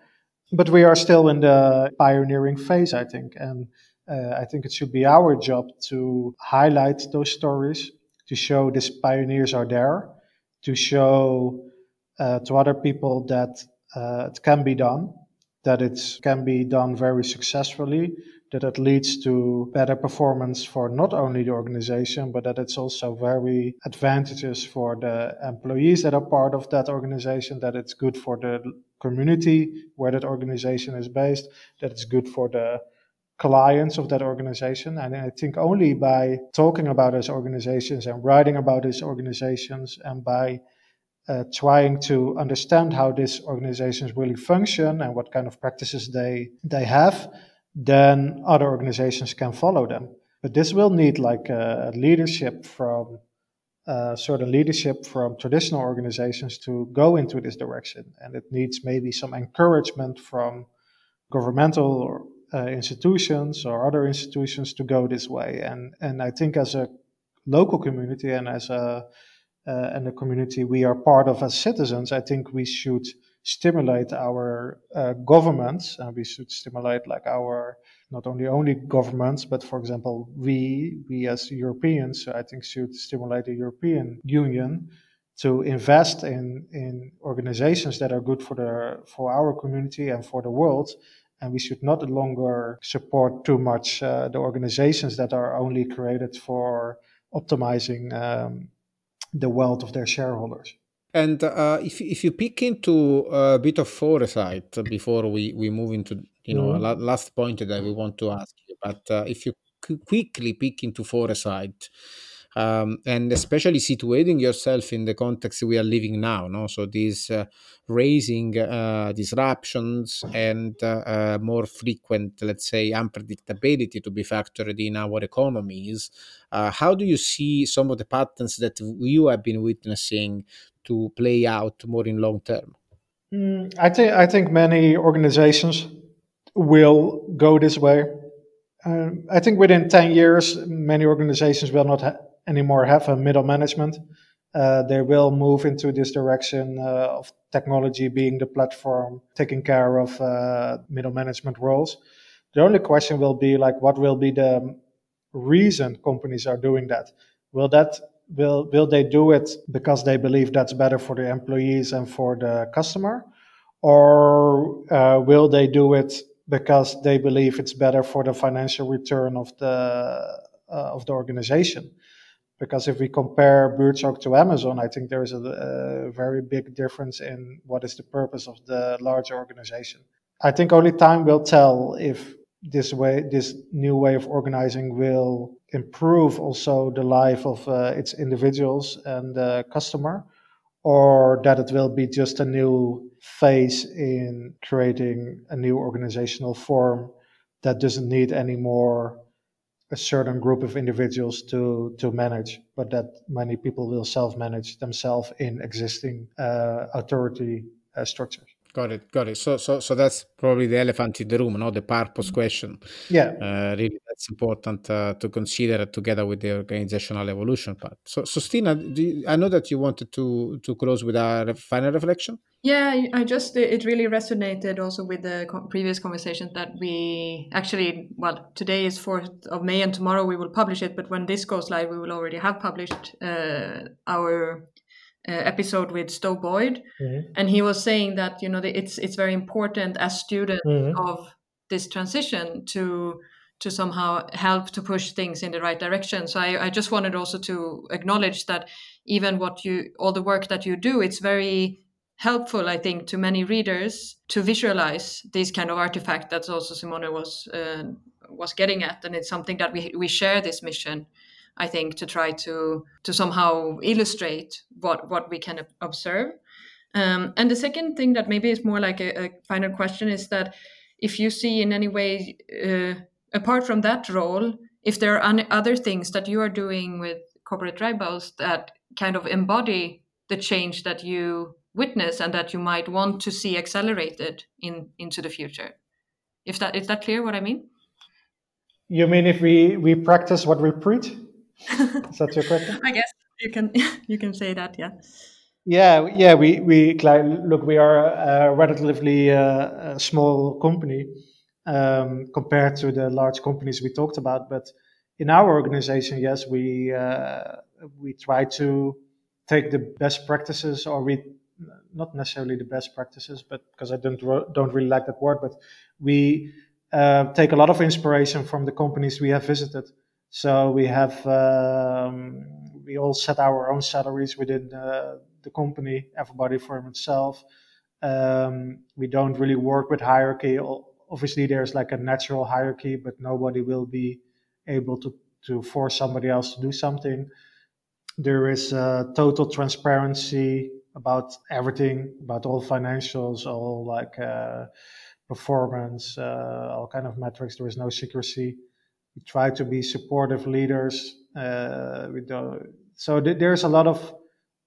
Speaker 1: But we are still in the pioneering phase, I think. And uh, I think it should be our job to highlight those stories, to show these pioneers are there, to show uh, to other people that uh, it can be done, that it can be done very successfully, that it leads to better performance for not only the organization, but that it's also very advantageous for the employees that are part of that organization, that it's good for the community where that organization is based, that it's good for the clients of that organization. And I think only by talking about those organizations and writing about these organizations and by uh, trying to understand how these organizations really function and what kind of practices they they have, then other organizations can follow them. But this will need like a leadership from uh, certain leadership from traditional organizations to go into this direction, and it needs maybe some encouragement from governmental uh, institutions or other institutions to go this way. And and I think as a local community and as a uh, and the community we are part of as citizens, I think we should stimulate our uh, governments and we should stimulate like our not only only governments but for example we we as Europeans I think should stimulate the European Union to invest in in organizations that are good for the for our community and for the world and we should not longer support too much uh, the organizations that are only created for optimizing um, the wealth of their shareholders.
Speaker 2: And uh, if if you pick into a bit of foresight before we, we move into you know mm-hmm. a last point that we want to ask you, but uh, if you quickly pick into foresight, um, and especially situating yourself in the context we are living now. No, so these uh, raising uh, disruptions and uh, uh, more frequent, let's say, unpredictability to be factored in our economies. Uh, how do you see some of the patterns that you have been witnessing to play out more in long term?
Speaker 1: Mm, I think I think many organizations will go this way. Uh, I think within 10 years, many organizations will not ha- anymore have a middle management. Uh, they will move into this direction uh, of technology being the platform, taking care of uh, middle management roles. The only question will be like, what will be the reason companies are doing that? Will that will will they do it because they believe that's better for the employees and for the customer, or uh, will they do it because they believe it's better for the financial return of the uh, of the organization? Because if we compare Buurtzorg to Amazon, I think there is a, a, very big difference in what is the purpose of the larger organization. I think only time will tell if this way, this new way of organizing will improve also the life of uh, its individuals and the customer, or that it will be just a new phase in creating a new organizational form that doesn't need any more a certain group of individuals to to manage, but that many people will self-manage themselves in existing uh, authority uh, structures.
Speaker 2: Got it. Got it. So, so, so that's probably the elephant in the room, not the purpose question.
Speaker 1: Yeah.
Speaker 2: Uh, really, that's important uh, to consider together with the organizational evolution part. So, so Stina, you, I know that you wanted to to close with a final reflection.
Speaker 4: Yeah, I just it really resonated also with the previous conversation that we actually well today is fourth of May and tomorrow we will publish it, but when this goes live, we will already have published uh, our uh, episode with Stowe Boyd, mm-hmm. and he was saying that you know it's it's very important as students mm-hmm. of this transition to to somehow help to push things in the right direction. So I, I just wanted also to acknowledge that even what you all the work that you do, it's very helpful, I think, to many readers to visualize these kind of artifact. That's also Simone was uh, was getting at, and it's something that we we share this mission I think, to try to to somehow illustrate what what we can observe. Um, and the second thing that maybe is more like a, a, final question is that if you see in any way, uh, apart from that role, if there are other things that you are doing with Corporate Rebels that kind of embody the change that you witness and that you might want to see accelerated in into the future. If that is that clear what I mean?
Speaker 1: You mean if we we practice what we preach? Is that your question?
Speaker 4: I guess you can you can say that, yeah.
Speaker 1: Yeah, yeah. We we look. We are a relatively uh, a small company um, compared to the large companies we talked about. But in our organization, yes, we uh, we try to take the best practices, or we not necessarily the best practices, but because I don't don't really like that word, but we uh, take a lot of inspiration from the companies we have visited. So we have um, we all set our own salaries within the company, everybody for himself. Um, we don't really work with hierarchy. Obviously, there's like a natural hierarchy, but nobody will be able to to force somebody else to do something. There is uh, total transparency about everything, about all financials, all like uh, performance, uh, all kind of metrics. There is no secrecy we try to be supportive leaders. Uh, we do, so th- there's a lot of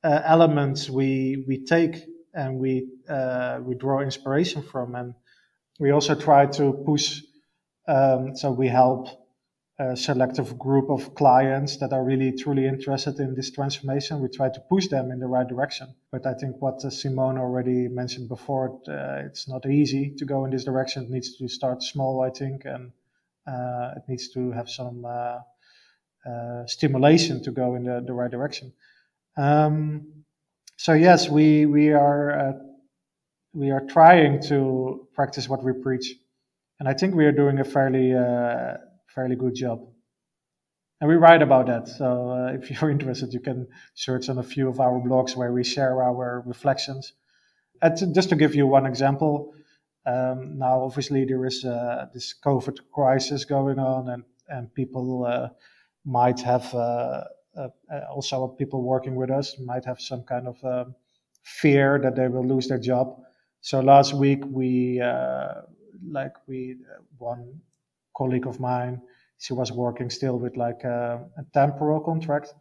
Speaker 1: uh, elements we we take and we uh, we draw inspiration from, and we also try to push. Um, so we help a selective group of clients that are really truly interested in this transformation. We try to push them in the right direction. But I think what uh, Simone already mentioned before, uh, it's not easy to go in this direction. It needs to start small, I think, and it needs to have some uh, uh, stimulation to go in the, the right direction. Um, so yes, we we are we are trying to practice what we preach, and I think we are doing a fairly fairly good job. And we write about that. So uh, if you're interested, you can search on a few of our blogs where we share our reflections. And just to give you one example, um, now, obviously, there is uh, this COVID crisis going on, and and people uh, might have uh, uh, uh also people working with us might have some kind of um, fear that they will lose their job. So last week we uh, like we one colleague of mine, she was working still with like a, a temporal contract,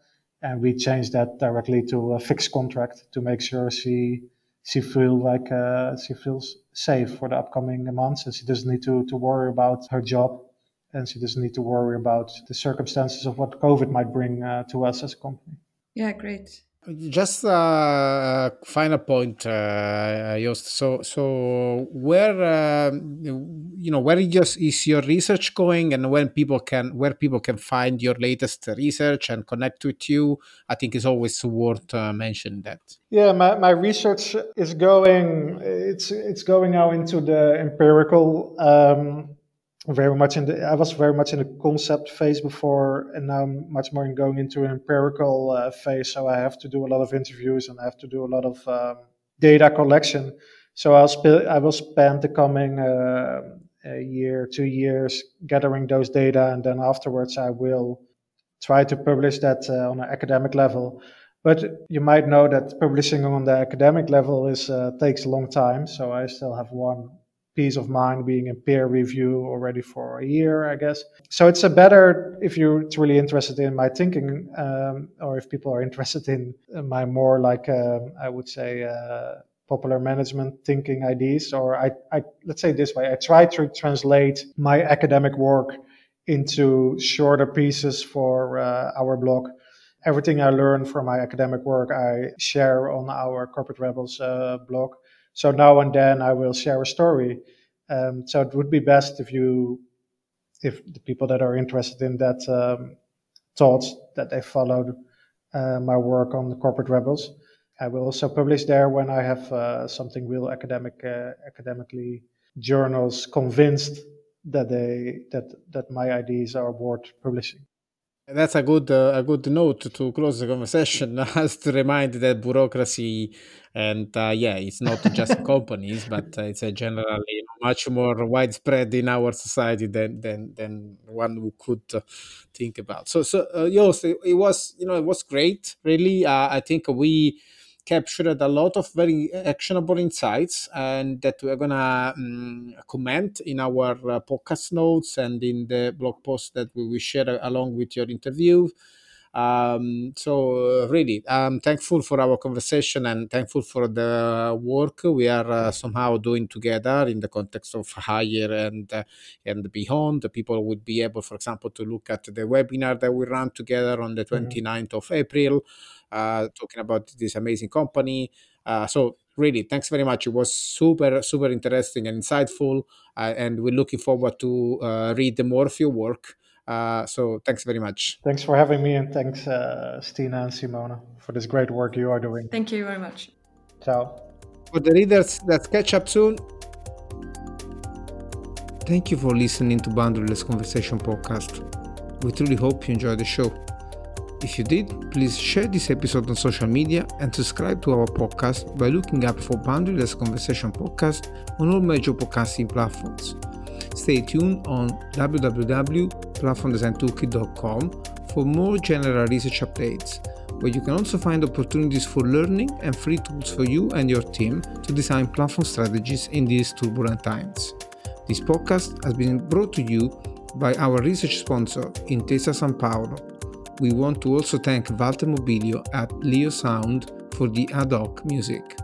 Speaker 1: and we changed that directly to a fixed contract to make sure she she feel like uh, she feels safe for the upcoming months, and she doesn't need to to worry about her job, and she doesn't need to worry about the circumstances of what COVID might bring uh, to us as a company.
Speaker 4: Yeah, great.
Speaker 2: Just a final point, uh, Joost. So, so where uh, you know where is, is your research going, and when people can where people can find your latest research and connect with you? I think is always worth uh, mentioning that.
Speaker 1: Yeah, my, my research is going. It's it's going now into the empirical. Um, very much in the I was very much in the concept phase before, and now I'm much more in going into an empirical uh, phase. So I have to do a lot of interviews and I have to do a lot of um, data collection. So I'll sp- I will spend the coming uh, year, two years, gathering those data, and then afterwards I will try to publish that uh, on an academic level. But you might know that publishing on the academic level is uh, takes a long time. So I still have one piece of mind being in peer review already for a year, I guess. So it's a better if you're really interested in my thinking, um, or if people are interested in my more like uh, I would say uh, popular management thinking ideas. Or I, I let's say this way: I try to translate my academic work into shorter pieces for uh, our blog. Everything I learn from my academic work, I share on our Corporate Rebels uh, blog so now and then I will share a story. Um, so it would be best if you, if the people that are interested in that um, thoughts that they followed uh, my work on the corporate rebels. I will also publish there when I have uh, something real academic, uh, academically journals convinced that they that that my ideas are worth publishing.
Speaker 2: That's a good uh, a good note to close the conversation. As to remind that bureaucracy and uh, yeah, it's not just companies, but uh, it's a generally much more widespread in our society than than than one who could uh, think about. So so uh, Joost, it, it, was you know it was great. Really, uh, I think we captured a lot of very actionable insights and that we're gonna um, comment in our uh, podcast notes and in the blog post that we will share along with your interview um, so uh, really i'm thankful for our conversation and thankful for the work we are uh, somehow doing together in the context of Haier and uh, and beyond the people would be able for example to look at the webinar that we ran together on the 29th mm-hmm. of april uh, talking about this amazing company. Uh, so really, thanks very much. It was super, super interesting and insightful, uh, and we're looking forward to uh, read more of your work. Uh, so thanks very much.
Speaker 1: Thanks for having me, and thanks uh, Stina and Simona for this great work you are doing.
Speaker 4: Thank you very much.
Speaker 1: Ciao.
Speaker 2: For the readers, let's catch up soon. Thank you for listening to Boundaryless Conversation podcast. We truly hope you enjoyed the show. If you did, please share this episode on social media and subscribe to our podcast by looking up for Boundaryless Conversation Podcast on all major podcasting platforms. Stay tuned on www.platformdesigntoolkit.com for more general research updates, where you can also find opportunities for learning and free tools for you and your team to design platform strategies in these turbulent times. This podcast has been brought to you by our research sponsor, Intesa San Paolo we want to also thank Walter Mobilio at Leo Sound for the ad hoc music.